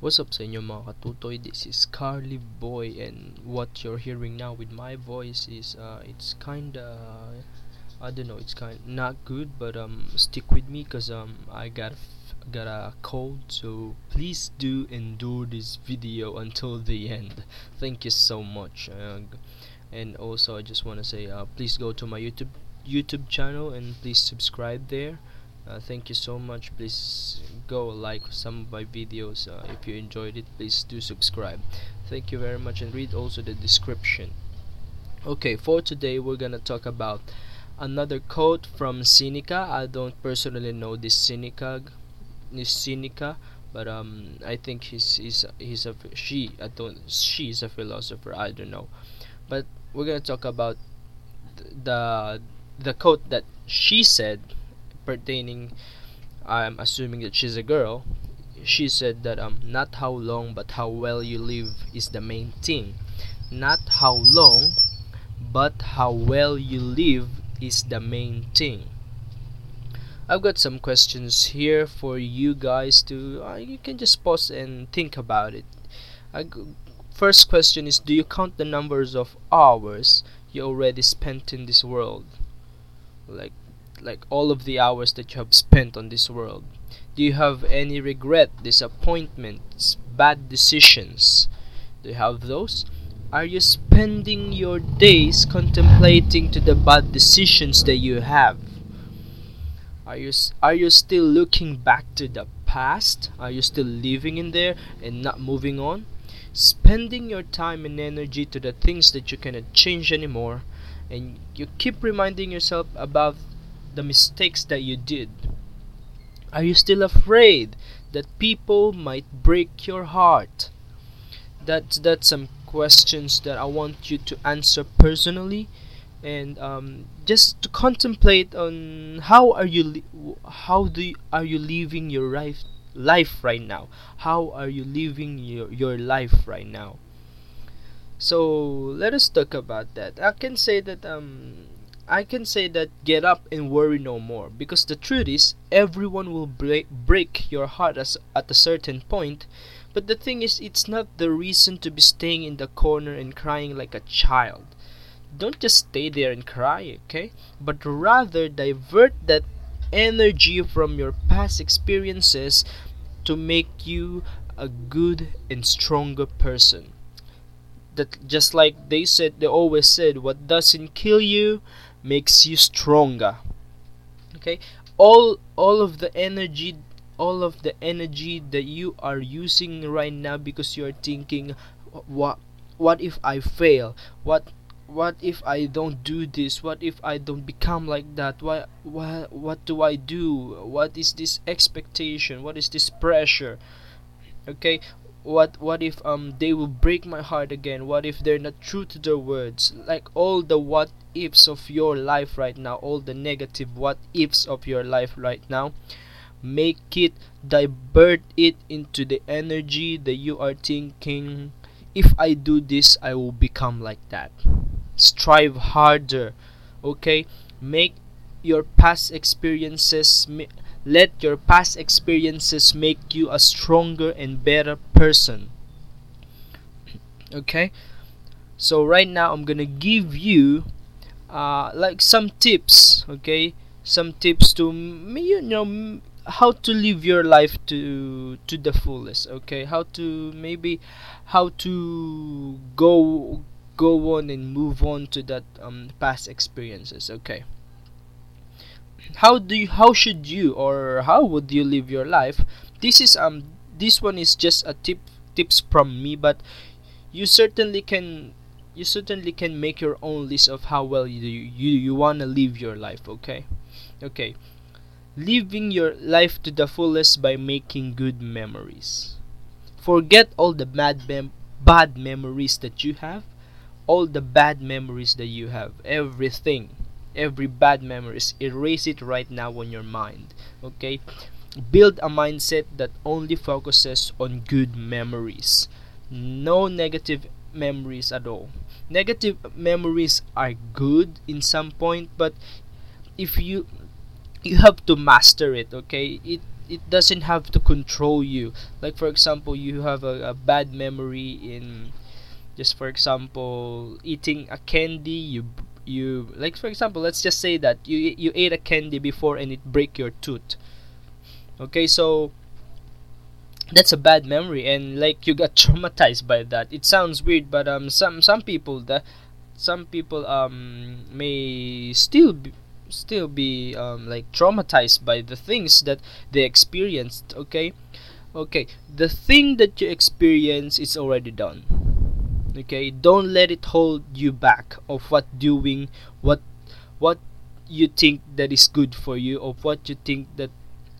What's up sa inyo mga katutoy? This is Carly Boy and what you're hearing now with my voice is uh, it's kinda I don't know it's kind not good but um stick with me cause um I got got a cold so please do endure this video until the end thank you so much uh, and also I just want to say uh, please go to my YouTube YouTube channel and please subscribe there uh, thank you so much. Please go like some of my videos. Uh, if you enjoyed it please do subscribe. Thank you very much and read also the description. Okay for today we're gonna talk about another quote from Seneca I don't personally know this Seneca this Seneca but um I think he's he's he's a she I don't she's a philosopher I don't know. But we're gonna talk about the the quote that she said pertaining I'm assuming that she's a girl she said that um not how long but how well you live is the main thing. Not how long but how well you live is the main thing. I've got some questions here for you guys to uh, you can just pause and think about it. First question is do you count the numbers of hours you already spent in this world? Like like all of the hours that you have spent on this world? Do you have any regret, disappointments, bad decisions? Do you have those? Are you spending your days contemplating to the bad decisions that you have? Are you are you still looking back to the past? Are you still living in there and not moving on? Spending your time and energy to the things that you cannot change anymore and you keep reminding yourself about the mistakes that you did? Are you still afraid that people might break your heart? That's that's some questions that I want you to answer personally, and um, just to contemplate on how are you how do you, are you living your life life right now? How are you living your your life right now? So let us talk about that. I can say that um I can say that get up and worry no more because the truth is everyone will break break your heart as, at a certain point but the thing is it's not the reason to be staying in the corner and crying like a child. Don't just stay there and cry okay? But rather divert that energy from your past experiences to make you a good and stronger person. That just like they said they always said what doesn't kill you makes you stronger. Okay? All all of the energy all of the energy that you are using right now because you are thinking what what if i fail? What what if i don't do this? What if i don't become like that? What what what do i do? What is this expectation? What is this pressure? Okay what what if um they will break my heart again? What if they're not true to their words? Like all the what ifs of your life right now all the negative what ifs of your life right now make it divert it into the energy that you are thinking if i do this i will become like that. Strive harder okay? Make your past experiences let your past experiences make you a stronger and better person. Okay? So right now I'm to give you uh, like some tips, okay? Some tips to you know how to live your life to to the fullest, okay? How to maybe how to go go on and move on to that um, past experiences, okay? How do you how should you or how would you live your life? This is um this one is just a tip tips from me but you certainly can you certainly can make your own list of how well you you, you want to live your life okay? Okay. Living your life to the fullest by making good memories. Forget all the bad mem- bad memories that you have all the bad memories that you have everything every bad memories erase it right now on your mind okay? Build a mindset that only focuses on good memories. No negative memories at all. Negative memories are good in some point but if you you have to master it okay? It it doesn't have to control you. Like for example you have a, a bad memory in just for example eating a candy you you like for example let's just say that you you ate a candy before and it break your tooth. Okay so that's a bad memory and like you got traumatized by that. It sounds weird but um some some people that some people um may still be, still be um like traumatized by the things that they experienced okay? Okay the thing that you experience is already done okay don't let it hold you back of what doing what what you think that is good for you of what you think that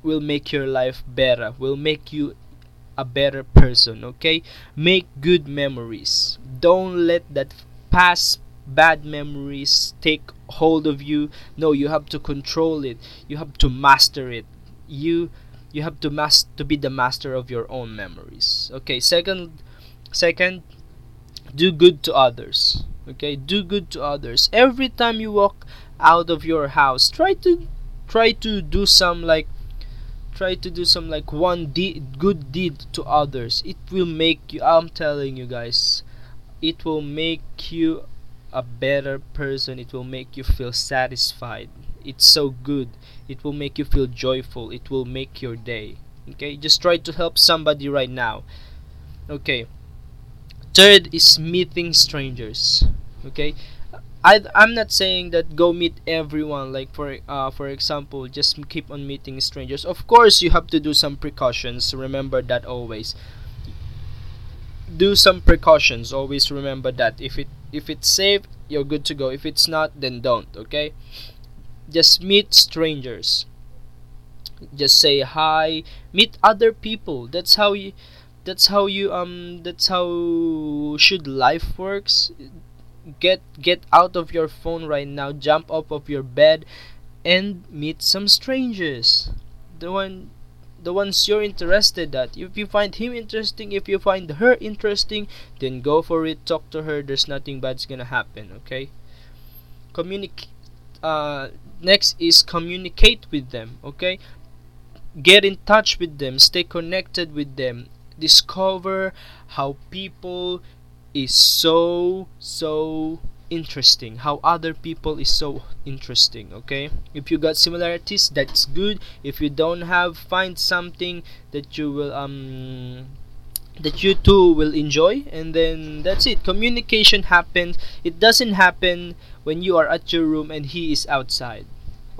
will make your life better will make you a better person okay? Make good memories. Don't let that past bad memories take hold of you. No you have to control it. You have to master it. You you have to mas- to be the master of your own memories. Okay second second do good to others okay? Do good to others. Every time you walk out of your house try to try to do some like try to do some like one de- good deed to others. It will make you i'm telling you guys it will make you a better person. It will make you feel satisfied. It's so good. It will make you feel joyful. It will make your day okay? Just try to help somebody right now okay third is meeting strangers okay? I, I'm not saying that go meet everyone like for uh, for example just keep on meeting strangers. Of course you have to do some precautions remember that always. Do some precautions always remember that. If it if it's safe you're good to go. If it's not then don't okay? Just meet strangers. Just say hi meet other people. That's how you that's how you um that's how should life works. Get get out of your phone right now jump up of your bed and meet some strangers. The one the ones you're interested at. If you find him interesting if you find her interesting then go for it. Talk to her. There's nothing bad's gonna happen okay? Communicate uh, next is communicate with them okay? Get in touch with them. Stay connected with them discover how people is so so interesting how other people is so interesting okay? If you got similarities that's good. If you don't have find something that you will um that you two will enjoy and then that's it. Communication happens. It doesn't happen when you are at your room and he is outside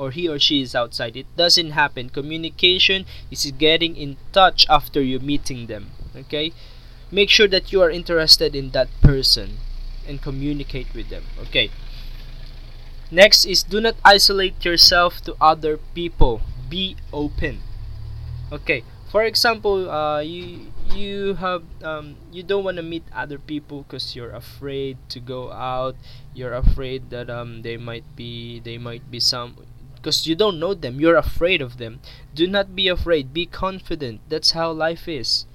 or he or she is outside. It doesn't happen. Communication is getting in touch after you meeting them okay? Make sure that you are interested in that person and communicate with them okay? Next is do not isolate yourself to other people. Be open okay? For example uh, you you have um, you don't want to meet other people because you're afraid to go out. You're afraid that um, they might be they might be some because you don't know them you're afraid of them. Do not be afraid be confident that's how life is.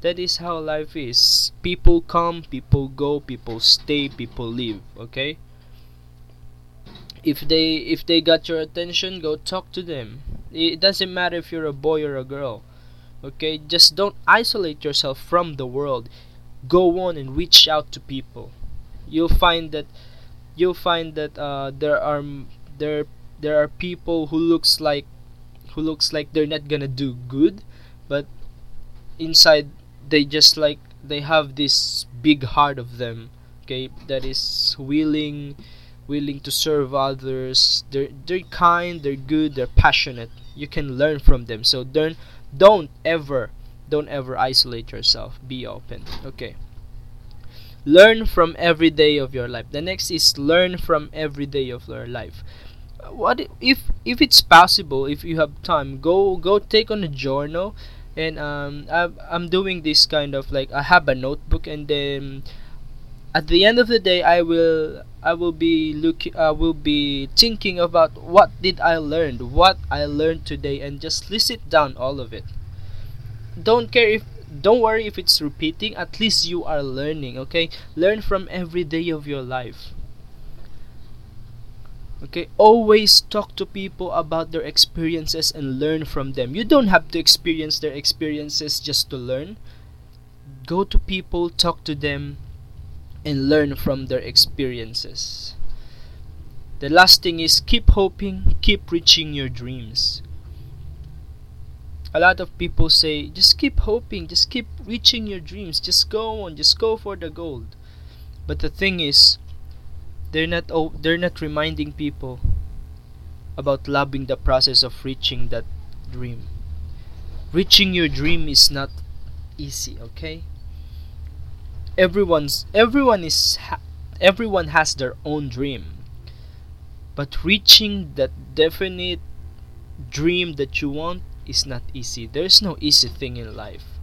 That is how life is. People come people go people stay people leave okay? If they if they got your attention go talk to them. It doesn't matter if you're a boy or a girl okay? Just don't isolate yourself from the world. Go on and reach out to people. You'll find that you'll find that uh, there are there there are people who looks like who looks like they're not gonna do good but inside they just like they have this big heart of them okay? That is willing willing to serve others. They're they're kind they're good they're passionate. You can learn from them. So don't don't ever don't ever isolate yourself. Be open okay? Learn from every day of your life. The next is learn from every day of your life what if if it's possible if you have time go go take on a journal and um, I, I'm doing this kind of like I have a notebook and then at the end of the day I will I will be looking I will be thinking about what did I learn what I learned today and just list it down all of it. Don't care if don't worry if it's repeating at least you are learning okay? Learn from every day of your life okay? Always talk to people about their experiences and learn from them. You don't have to experience their experiences just to learn. Go to people talk to them and learn from their experiences. The last thing is keep hoping keep reaching your dreams. A lot of people say just keep hoping just keep reaching your dreams just go on just go for the gold. But the thing is they're not oh, they're not reminding people about loving the process of reaching that dream. Reaching your dream is not easy okay? Everyone's everyone is ha- everyone has their own dream. But reaching that definite dream that you want is not easy. There's no easy thing in life.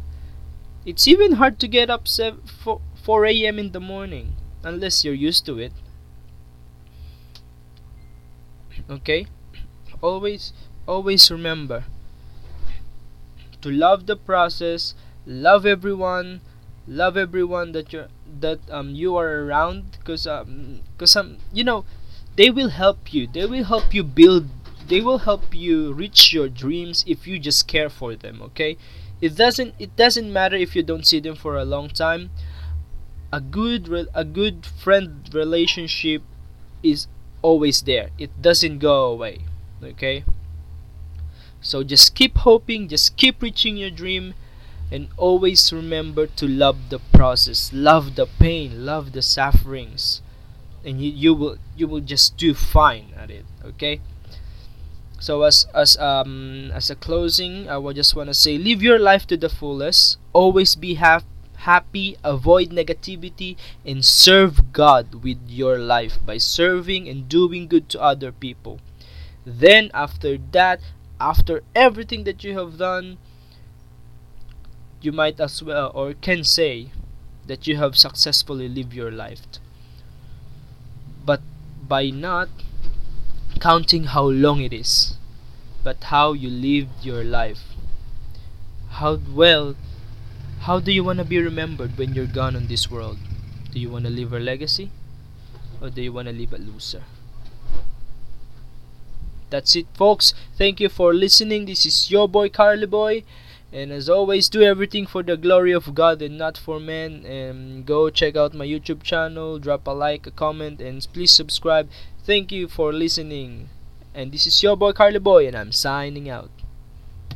It's even hard to get up 7, 4, 4 a.m in the morning unless you're used to it okay always always remember to love the process love everyone love everyone that you're that um you are around because um because um you know they will help you they will help you build they will help you reach your dreams if you just care for them okay it doesn't it doesn't matter if you don't see them for a long time. A good a good friend relationship is always there. It doesn't go away okay? So just keep hoping just keep reaching your dream and always remember to love the process love the pain love the sufferings and you, you will you will just do fine at it okay? So as as um as a closing i would just want to say live your life to the fullest. Always be happy happy, avoid negativity, and serve God with your life by serving and doing good to other people. Then, after that, after everything that you have done, you might as well or can say that you have successfully lived your life. But by not counting how long it is, but how you lived your life, how well how do you want to be remembered when you're gone on this world? Do you want to leave a legacy? Or do you want to leave a loser? That's it, folks. Thank you for listening. This is your boy, Carly Boy. And as always, do everything for the glory of God and not for men. And go check out my YouTube channel, drop a like, a comment, and please subscribe. Thank you for listening. And this is your boy, Carly Boy, and I'm signing out.